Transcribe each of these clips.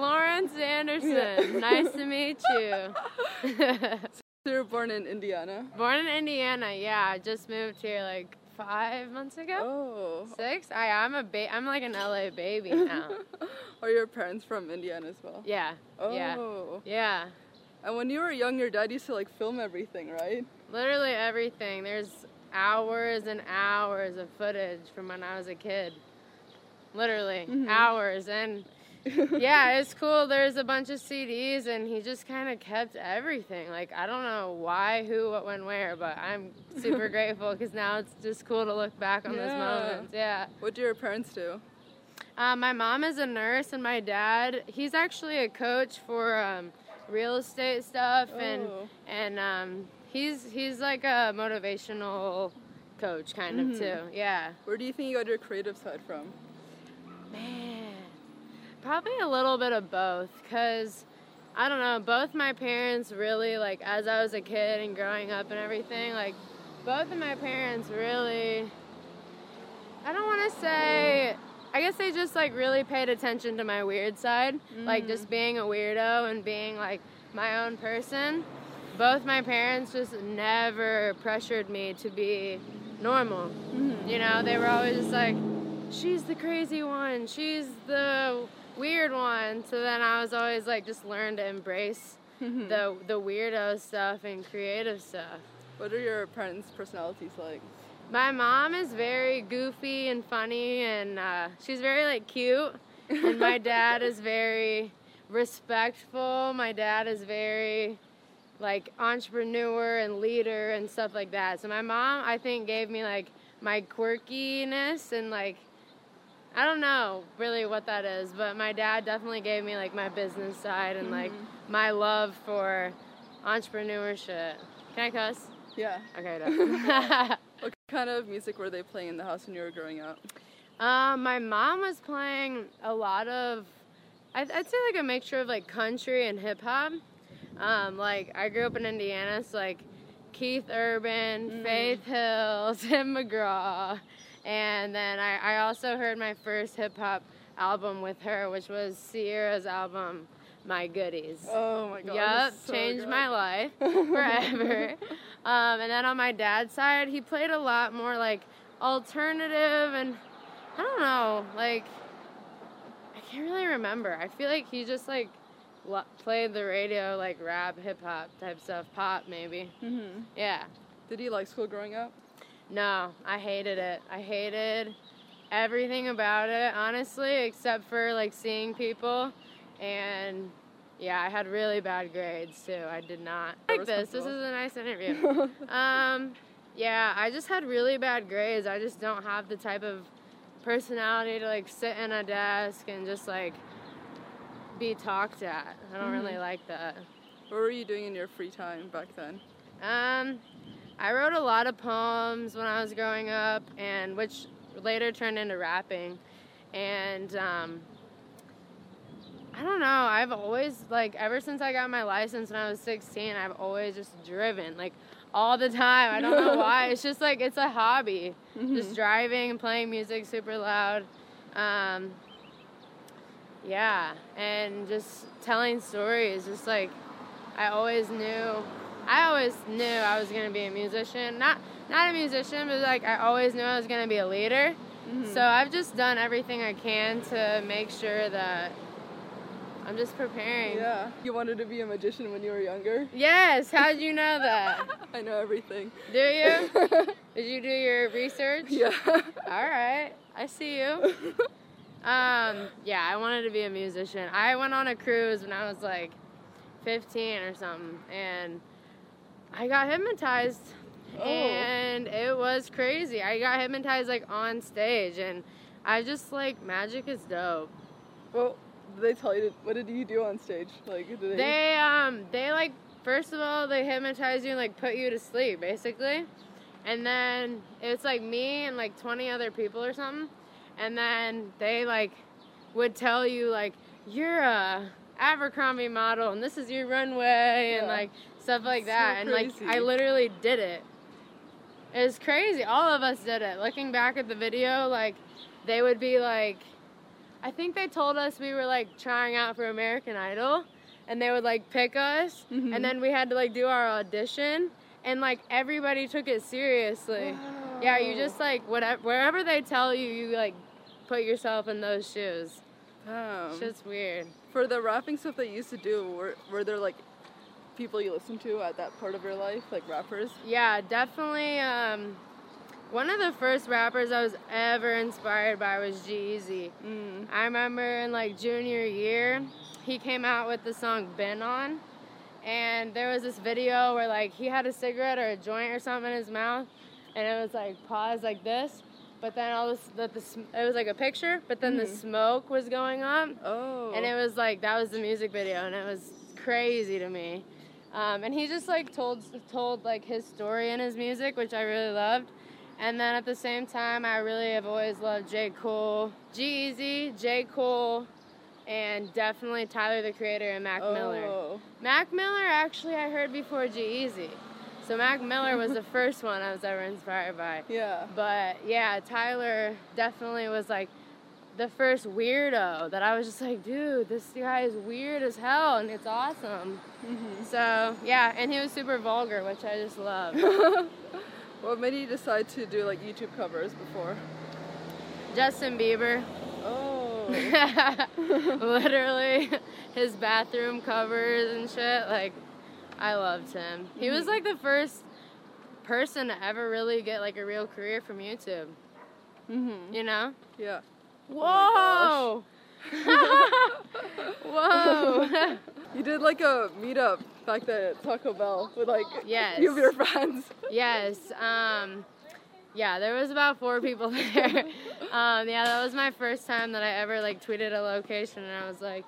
Lauren Sanderson. Yeah. Nice to meet you. You were born in Indiana. Born in Indiana, yeah. I just moved here like five months ago. Oh. Six? I I'm a ba- I'm like an LA baby now. Are your parents from Indiana as well? yeah. Oh. Yeah. Yeah. And when you were young, your dad used to like film everything, right? Literally everything. There's hours and hours of footage from when I was a kid. Literally Mhm. hours and yeah, it's cool. There's a bunch of CDs, and he just kind of kept everything. Like I don't know why, who, what, when, where, but I'm super grateful because now it's just cool to look back on those moments. Yeah. What do your parents do? Uh, my mom is a nurse, and my dad, he's actually a coach for um, real estate stuff, and Oh. and um, he's he's like a motivational coach kind Mhm. of too. Yeah. Where do you think you got your creative side from? Man, probably a little bit of both, cause I don't know. Both my parents really like as I was a kid and growing up and everything. Like, both of my parents really. I don't want to say. I guess they just like really paid attention to my weird side, like Mm. just being a weirdo and being like my own person. Both my parents just never pressured me to be normal. Mhm. You know, they were always just like, she's the crazy one, she's the weird one. So then I was always like, just learn to embrace Mhm. the the weirdo stuff and creative stuff. What are your parents' personalities like? My mom is very goofy and funny, and uh, she's very like cute. And my dad is very respectful. My dad is very like entrepreneur and leader and stuff like that. So my mom, I think, gave me like my quirkiness and like I don't know really what that is, but my dad definitely gave me like my business side and like Mhm. my love for entrepreneurship. Can I cuss? Yeah. Okay, done. What kind of music were they playing in the house when you were growing up? Um, my mom was playing a lot of, I'd, I'd say like a mixture of like country and hip hop. Um, like I grew up in Indiana, so like Keith Urban, Mm. Faith Hill, Tim McGraw, and then I, I also heard my first hip hop album with her, which was Ciara's album, My Goodies. Oh my god. That's so changed good. my life forever. um, and then on my dad's side, he played a lot more like alternative and I don't know, like I can't really remember. I feel like he just like lo- played the radio like rap, hip hop type stuff, pop maybe. Mhm. Yeah. Did he like school growing up? No, I hated it. I hated everything about it, honestly, except for like seeing people. And yeah, I had really bad grades too. I did not like this. This is a nice interview. um, yeah, I just had really bad grades. I just don't have the type of personality to like sit in a desk and just like be talked at. I don't really Mhm. like that. what were you doing in your free time back then? Um, I wrote a lot of poems when I was growing up, and which later turned into rapping. And um, I don't know. I've always like ever since I got my license when I was 16, I've always just driven like all the time. I don't know why. It's just like it's a hobby. Just Mhm. driving and playing music super loud. Um, yeah, and just telling stories. Just like I always knew, I always knew I was gonna be a musician. Not not a musician, but like I always knew I was gonna be a leader. Mhm. So I've just done everything I can to make sure that I'm just preparing. Yeah. You wanted to be a magician when you were younger? Yes. How'd you know that? I know everything. Do you? Did you do your research? yeah. All right. I see you. Um, yeah, I wanted to be a musician. I went on a cruise when I was like 15 or something, and I got hypnotized, Oh. and it was crazy. I got hypnotized like on stage, and I just like magic is dope. Well, did they tell you? To, what did you do on stage? Like, did they? They um they like first of all, they hypnotize you and like put you to sleep, basically. And then it's like me and like 20 other people or something. And then they like would tell you like you're a Abercrombie model and this is your runway and like stuff like So that. And like. I literally did it. It was crazy. All of us did it. Looking back at the video, like they would be like I think they told us we were like trying out for American Idol and they would like pick us Mhm. and then we had to like do our audition and like everybody took it seriously. Yeah, you just like whatever wherever they tell you, you like put yourself in those shoes. Damn. It's just weird. For the rapping stuff they used to do, were, were there like people you listen to at that part of your life, like rappers? Yeah, definitely. Um, one of the first rappers I was ever inspired by was G-Eazy. Mm. I remember in like junior year, he came out with the song "Been On," and there was this video where like he had a cigarette or a joint or something in his mouth, and it was like paused like this. But then all this, the, the, it was like a picture, but then the Mhm. smoke was going up, Oh. and it was like that was the music video, and it was crazy to me. Um, and he just like told told like his story in his music, which I really loved. And then at the same time, I really have always loved J. Cole, G-Eazy, J. Cole, and definitely Tyler the Creator and Mac Miller. Oh. Mac Miller actually I heard before G-Eazy. So Mac Miller was the first one I was ever inspired by. Yeah. But yeah, Tyler definitely was like the first weirdo that I was just like, dude, this guy is weird as hell and it's awesome. hmm So yeah, and he was super vulgar, which I just love. what made you decide to do like YouTube covers before? Justin Bieber. Oh. Literally, his bathroom covers and shit. Like, I loved him. He was Mhm. like the first person to ever really get like a real career from YouTube. Mm-hmm. You know? Yeah. Whoa! Oh Whoa! You did like a meetup back then at Taco Bell with like Yes. you of your friends. yes. Um, yeah, there was about four people there. Um, yeah, that was my first time that I ever like tweeted a location, and I was like,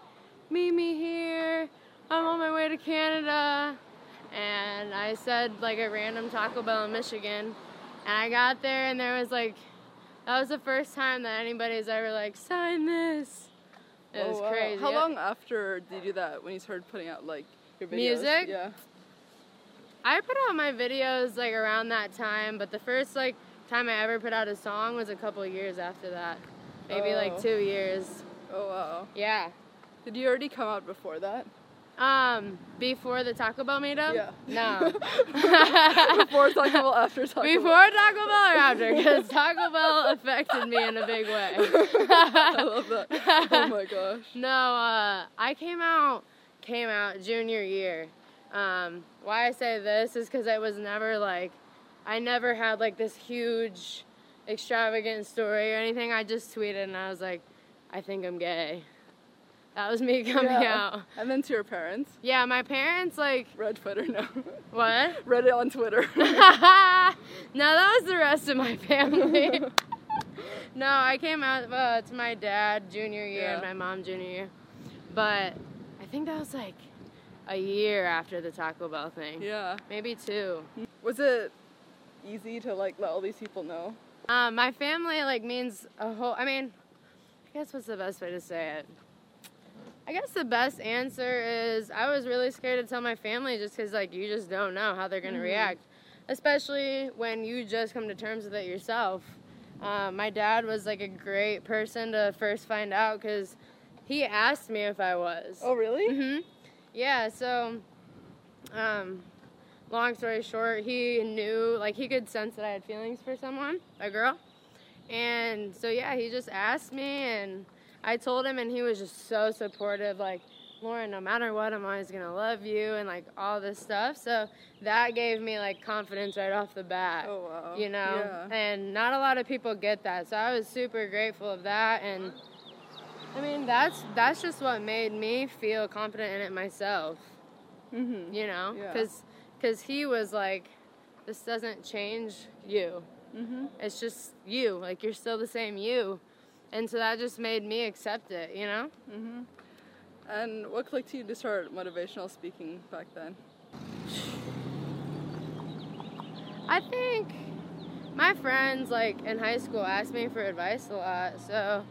"Meet me here. I'm on my way to Canada." And I said like a random Taco Bell in Michigan, and I got there, and there was like, that was the first time that anybody's ever like sign this. It oh, was Oh, wow. crazy. How long after did you do that when you started putting out like your videos? Music? Yeah. I put out my videos like around that time, but the first like time I ever put out a song was a couple years after that. Maybe Oh. like two years. Oh wow. Yeah. Did you already come out before that? Um, before the Taco Bell meetup? Yeah. No. before Taco Bell, after Taco Bell. Before Bell. Taco Bell or after? Because Taco Bell affected me in a big way. I love that. Oh my gosh. No, uh, I came out came out junior year. Um, why I say this is because I was never like, I never had like this huge, extravagant story or anything. I just tweeted and I was like, I think I'm gay. That was me coming Yeah. out. And then to your parents. Yeah, my parents like Read Twitter, no. what? Read it on Twitter. no, that was the rest of my family. no, I came out uh, to my dad junior year and my mom junior year. But I think that was like a year after the Taco Bell thing. yeah. Maybe two. Was it easy to like let all these people know? Um, my family like means a whole. I mean, I guess what's the best way to say it? I guess the best answer is I was really scared to tell my family just because like you just don't know how they're gonna Mhm. react, especially when you just come to terms with it yourself. Um, my dad was like a great person to first find out because he asked me if I was. Oh really? hmm Yeah, so, um, long story short, he knew, like, he could sense that I had feelings for someone, a girl. And so, yeah, he just asked me, and I told him, and he was just so supportive, like, Lauren, no matter what, I'm always gonna love you, and like all this stuff. So that gave me like confidence right off the bat Oh wow. you know Yeah. and not a lot of people get that so i was super grateful of that and i mean that's that's just what made me feel confident in it myself Mhm. you know Yeah. because he was like this doesn't change you Mhm. it's just you like you're still the same you and so that just made me accept it you know Mhm. And what clicked to you to start motivational speaking back then? I think my friends like in high school asked me for advice a lot, so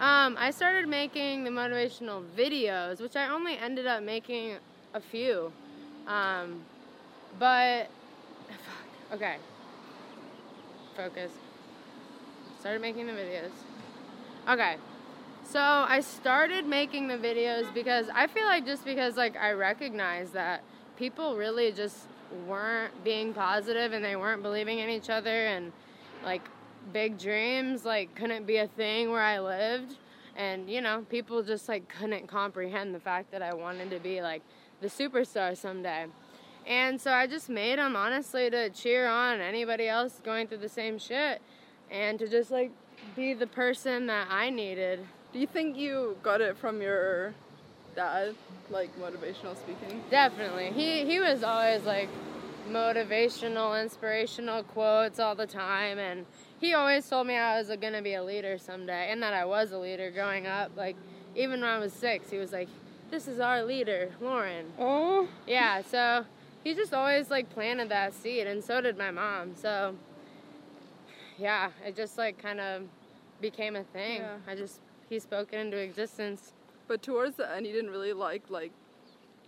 um, I started making the motivational videos, which I only ended up making a few. Um, but okay, focus. Started making the videos. Okay. So I started making the videos because I feel like just because like I recognize that people really just weren't being positive and they weren't believing in each other and like big dreams like couldn't be a thing where I lived and you know people just like couldn't comprehend the fact that I wanted to be like the superstar someday. And so I just made them honestly to cheer on anybody else going through the same shit and to just like be the person that I needed. Do you think you got it from your dad, like motivational speaking? Definitely. He he was always like motivational, inspirational quotes all the time and he always told me I was going to be a leader someday and that I was a leader growing up. Like even when I was 6, he was like, "This is our leader, Lauren." Oh. Yeah, so he just always like planted that seed and so did my mom. So yeah, it just like kind of became a thing. Yeah. I just he spoke it into existence. But towards the end, you didn't really like like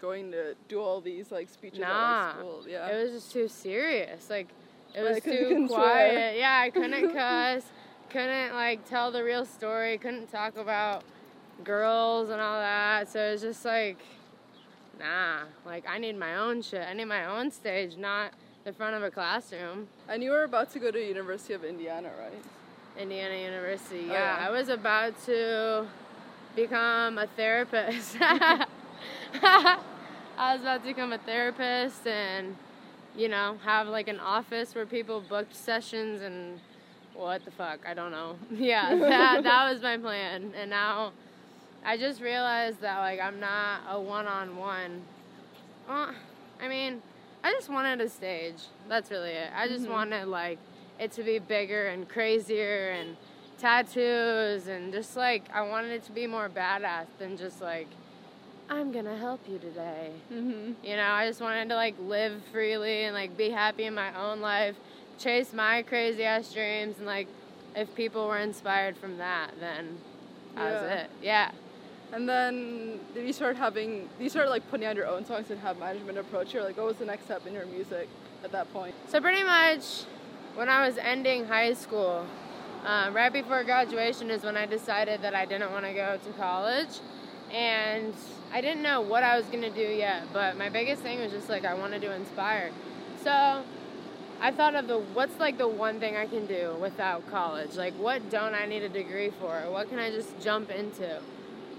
going to do all these like speeches at Nah, like, school. Yeah. It was just too serious. Like it was too couldn't swear. quiet. Yeah, I couldn't cuss. couldn't like tell the real story. Couldn't talk about girls and all that. So it was just like, nah. Like I need my own shit. I need my own stage, not the front of a classroom. and you were about to go to University of Indiana, right? Indiana University. Oh, Yeah, yeah. I was about to become a therapist. I was about to become a therapist and, you know, have like an office where people booked sessions and what the fuck, I don't know. Yeah, that, that was my plan. And now I just realized that like I'm not a one on one. Well, I mean, I just wanted a stage. That's really it. I just Mhm. wanted like it to be bigger and crazier and tattoos and just like I wanted it to be more badass than just like I'm gonna help you today. Mm-hmm. You know, I just wanted to like live freely and like be happy in my own life, chase my crazy ass dreams, and like if people were inspired from that, then that was it. Yeah. And then you start having? You start like putting out your own songs and have management approach you? Like, what was the next step in your music at that point? So pretty much, when I was ending high school, um, right before graduation is when I decided that I didn't want to go to college, and I didn't know what I was gonna do yet. But my biggest thing was just like I wanted to inspire. So I thought of the what's like the one thing I can do without college? Like what don't I need a degree for? What can I just jump into?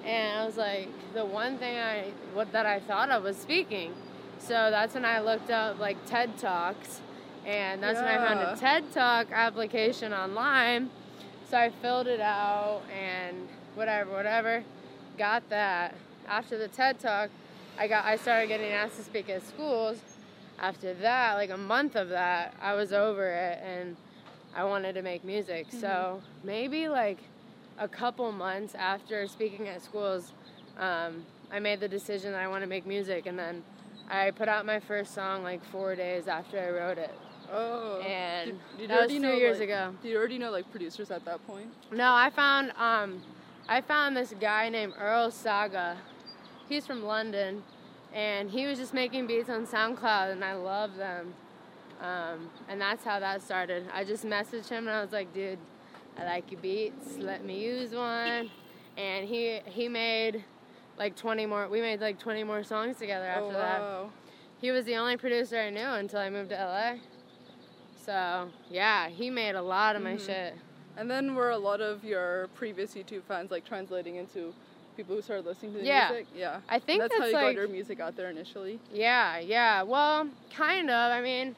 And I was like, the one thing I what that I thought of was speaking. So that's when I looked up like TED Talks, and that's when I found Yeah. a TED Talk application online. So I filled it out and whatever, whatever, got that. After the TED Talk, I got I started getting asked to speak at schools. After that, like a month of that, I was over it and I wanted to make music. So mm-hmm. maybe like a couple months after speaking at schools, um, I made the decision that I want to make music, and then I put out my first song like four days after I wrote it. Oh. And Did- did you that was two know, years like- ago. Do you already know like producers at that point? No, I found um, I found this guy named Earl Saga. He's from London, and he was just making beats on SoundCloud, and I love them. Um, and that's how that started. I just messaged him, and I was like, "Dude, I like your beats. Let me use one." And he he made like 20 more. We made like 20 more songs together after oh that. He was the only producer I knew until I moved to LA. So yeah, he made a lot of my Mhm. shit. And then were a lot of your previous YouTube fans like translating into people who started listening to the Yeah. music? Yeah. I think that's, that's, how you like got your music out there initially. Yeah, yeah. Well, kind of. I mean,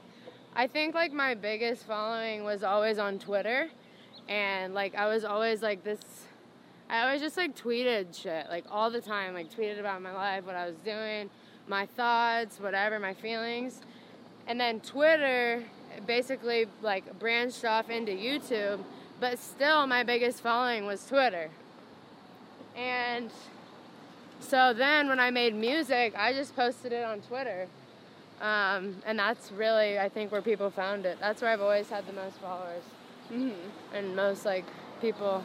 I think like my biggest following was always on Twitter. And like I was always like this I always just like tweeted shit like all the time, like tweeted about my life, what I was doing, my thoughts, whatever, my feelings. And then Twitter basically like branched off into YouTube, but still my biggest following was Twitter. And so then when I made music, I just posted it on Twitter. Um, and that's really, I think, where people found it. That's where I've always had the most followers hmm and most like people,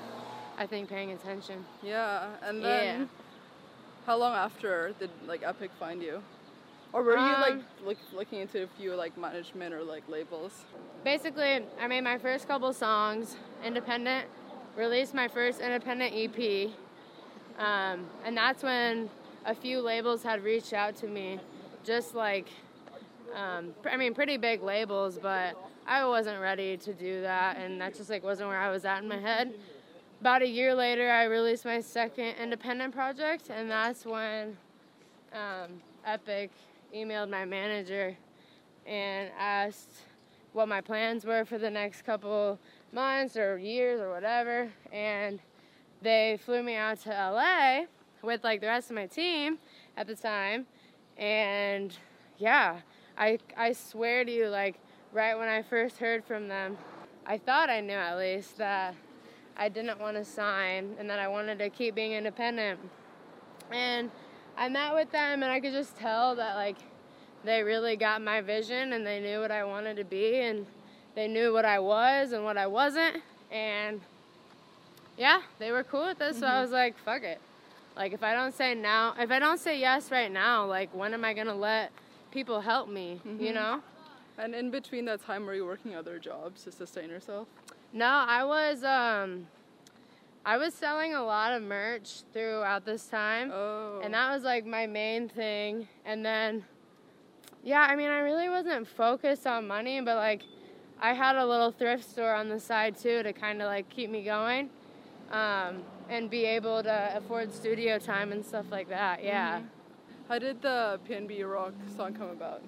I think, paying attention. Yeah, and then Yeah. how long after did like Epic find you? Or were you like Um, look, looking into a few like management or like labels? Basically, I made my first couple songs independent, released my first independent EP, um, and that's when a few labels had reached out to me, just like, um, I mean, pretty big labels, but I wasn't ready to do that, and that just like wasn't where I was at in my head. About a year later, I released my second independent project, and that's when um, Epic emailed my manager and asked what my plans were for the next couple months or years or whatever. And they flew me out to LA with like the rest of my team at the time. And yeah, I, I swear to you, like right when I first heard from them, I thought I knew at least that I didn't want to sign and that I wanted to keep being independent. And I met with them and I could just tell that like they really got my vision and they knew what I wanted to be and they knew what I was and what I wasn't and yeah, they were cool with this so I was like, fuck it. Like if I don't say now, if I don't say yes right now, like when am I going to let people help me, you Mhm. know? And in between that time, were you working other jobs to sustain yourself? No, I was um I was selling a lot of merch throughout this time. Oh. And that was like my main thing. And then, yeah, I mean, I really wasn't focused on money, but like I had a little thrift store on the side too to kind of like keep me going um, and be able to afford studio time and stuff like that. Yeah. How did the PNB Rock song come about?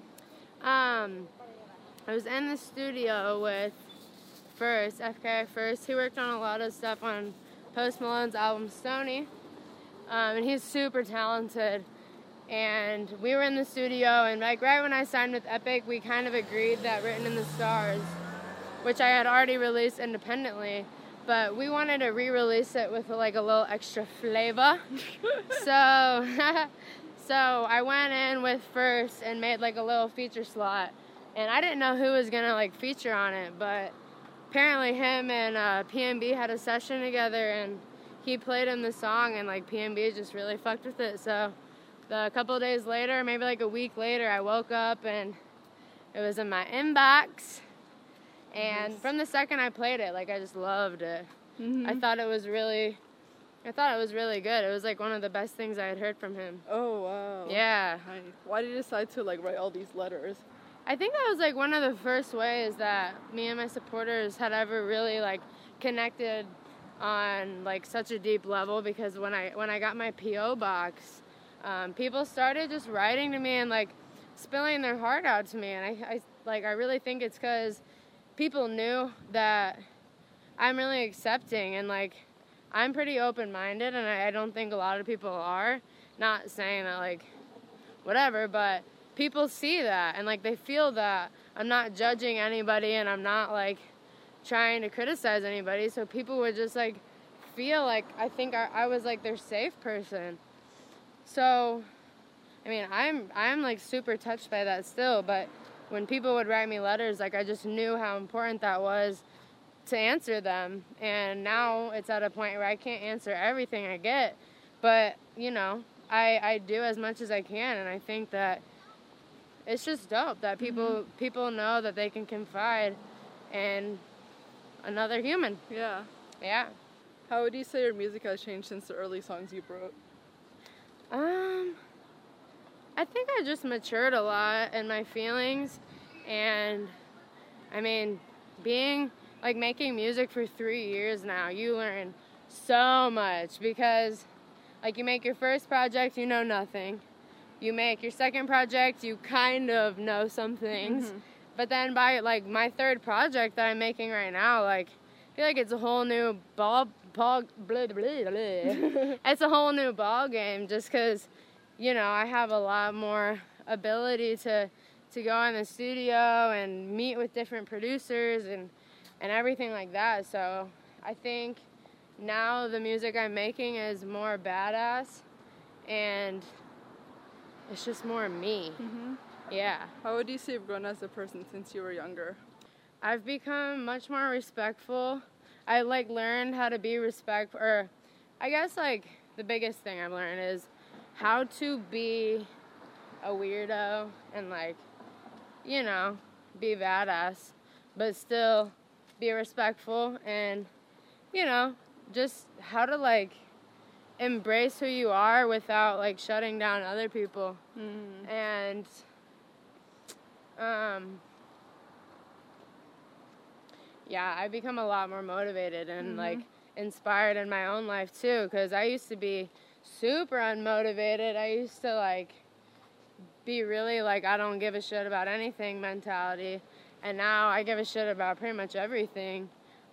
Um, I was in the studio with First, FKI First. He worked on a lot of stuff on Post Malone's album Stoney. Um, and he's super talented. And we were in the studio, and like right when I signed with Epic, we kind of agreed that Written in the Stars, which I had already released independently, but we wanted to re-release it with like a little extra flavor. so, so I went in with First and made like a little feature slot, and I didn't know who was gonna like feature on it, but apparently him and uh, PNB had a session together, and he played him the song, and like PNB just really fucked with it. So, the, a couple days later, maybe like a week later, I woke up and it was in my inbox. And Nice. from the second I played it, like I just loved it. I Mhm. thought it was really, I thought it was really good. It was like one of the best things I had heard from him. Oh wow. Yeah. Nice. Why did you decide to like write all these letters? I think that was like one of the first ways that me and my supporters had ever really like connected on like such a deep level because when I when I got my PO box, um, people started just writing to me and like spilling their heart out to me, and I, I like I really think it's because people knew that I'm really accepting and like I'm pretty open minded, and I, I don't think a lot of people are. Not saying that like whatever, but people see that and like they feel that I'm not judging anybody and I'm not like trying to criticize anybody. So people would just like feel like I think I, I was like their safe person. So, I mean, I'm I'm like super touched by that still. But when people would write me letters, like I just knew how important that was to answer them. And now it's at a point where I can't answer everything I get, but you know, I I do as much as I can, and I think that it's just dope that people people know that they can confide in another human. Yeah. Yeah. How would you say your music has changed since the early songs you wrote? Um, I think I just matured a lot in my feelings, and I mean, being like making music for three years now, you learn so much because, like, you make your first project, you know nothing. You make your second project, you kind of know some things. Mhm. But then by like my third project that I'm making right now, like I feel like it's a whole new ball ball blah, blah, blah, blah. it's a whole new ball game just cuz you know, I have a lot more ability to to go in the studio and meet with different producers and and everything like that. So, I think now the music I'm making is more badass and it's just more me. Mhm. Yeah. How would you say you've grown as a person since you were younger? I've become much more respectful. I like learned how to be respectful or I guess like the biggest thing I've learned is how to be a weirdo and like you know, be badass, but still be respectful and you know, just how to like embrace who you are without like shutting down other people. Mm. And um yeah, I've become a lot more motivated and Mhm. like inspired in my own life too cuz I used to be super unmotivated. I used to like be really like I don't give a shit about anything mentality. And now I give a shit about pretty much everything.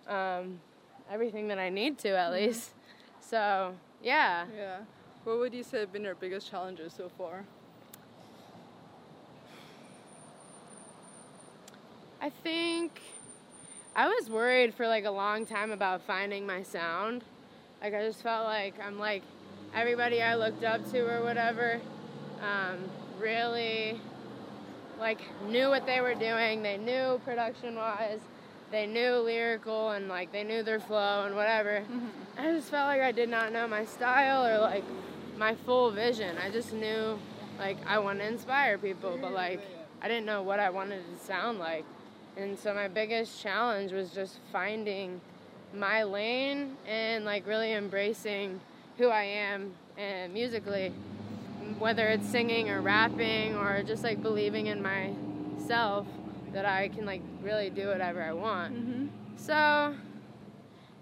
Um everything that I need to at least. So, yeah. Yeah. What would you say have been your biggest challenges so far? I think I was worried for like a long time about finding my sound. Like I just felt like I'm like everybody I looked up to or whatever um, really like knew what they were doing. They knew production wise. They knew lyrical and like they knew their flow and whatever. I just felt like I did not know my style or like my full vision. I just knew like I want to inspire people, but like I didn't know what I wanted to sound like. And so my biggest challenge was just finding my lane and like really embracing who I am and musically, whether it's singing or rapping or just like believing in myself that I can like really do whatever I want. Mm-hmm. So,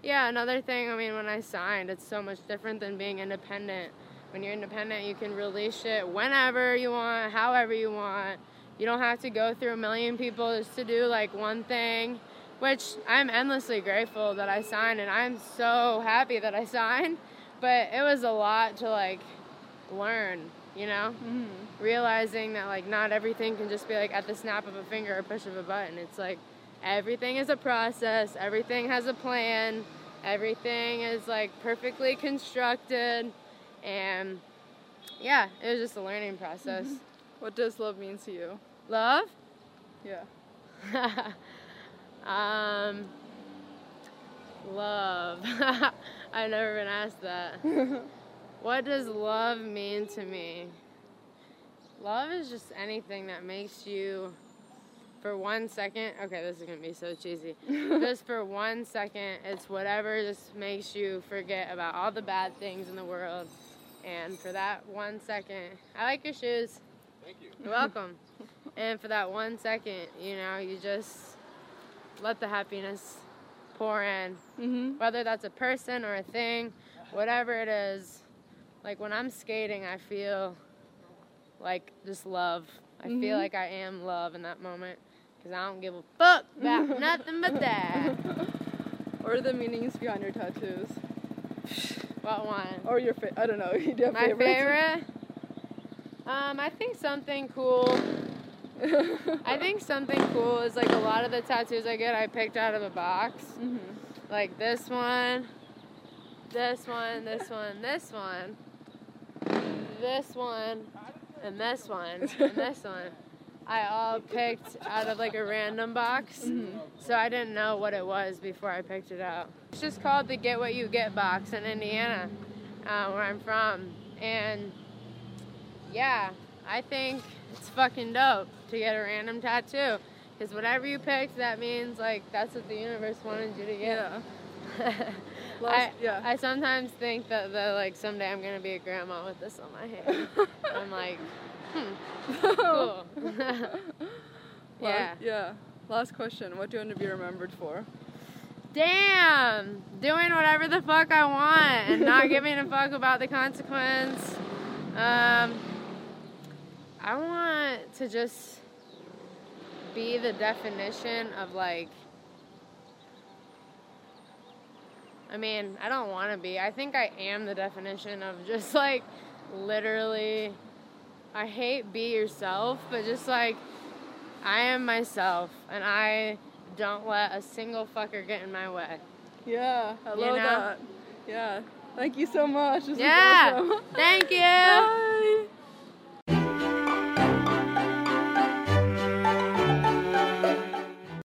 yeah, another thing, I mean, when I signed, it's so much different than being independent. When you're independent, you can release shit whenever you want, however you want. You don't have to go through a million people just to do like one thing, which I'm endlessly grateful that I signed, and I'm so happy that I signed. But it was a lot to like learn, you know? Mm-hmm. realizing that like not everything can just be like at the snap of a finger or push of a button. It's like everything is a process, everything has a plan, everything is like perfectly constructed and yeah, it was just a learning process. What does love mean to you? Love? Yeah. um love. I've never been asked that. What does love mean to me? Love is just anything that makes you, for one second, okay, this is gonna be so cheesy. just for one second, it's whatever just makes you forget about all the bad things in the world. And for that one second, I like your shoes. Thank you. You're welcome. and for that one second, you know, you just let the happiness pour in mm-hmm. whether that's a person or a thing, whatever it is. Like when I'm skating, I feel like just love. I Mhm. feel like I am love in that moment because I don't give a fuck about nothing but that. What are the meanings behind your tattoos? What one? Or your fa- I don't know. You do have My favorites? favorite? Um, I think something cool. I think something cool is like a lot of the tattoos I get, I picked out of a box. mm-hmm. Like this one, this one, this one, this one, this one, and this one, and this one. I all picked out of like a random box, Mhm. so I didn't know what it was before I picked it out. It's just called the Get What You Get box in Indiana, uh, where I'm from, and yeah, I think it's fucking dope to get a random tattoo. Because whatever you picked, that means like that's what the universe wanted you to get. Yeah. I, yeah. I sometimes think that, that like someday I'm gonna be a grandma with this on my hand. I'm like, hmm, cool. yeah. Last, yeah. Last question. What do you want to be remembered for? Damn, doing whatever the fuck I want and not giving a fuck about the consequence. Um, I want to just be the definition of like. I mean, I don't want to be. I think I am the definition of just like literally. I hate be yourself, but just like I am myself and I don't let a single fucker get in my way. Yeah. I You love know? that. Yeah. Thank you so much. This Yeah. awesome. Thank you. Bye.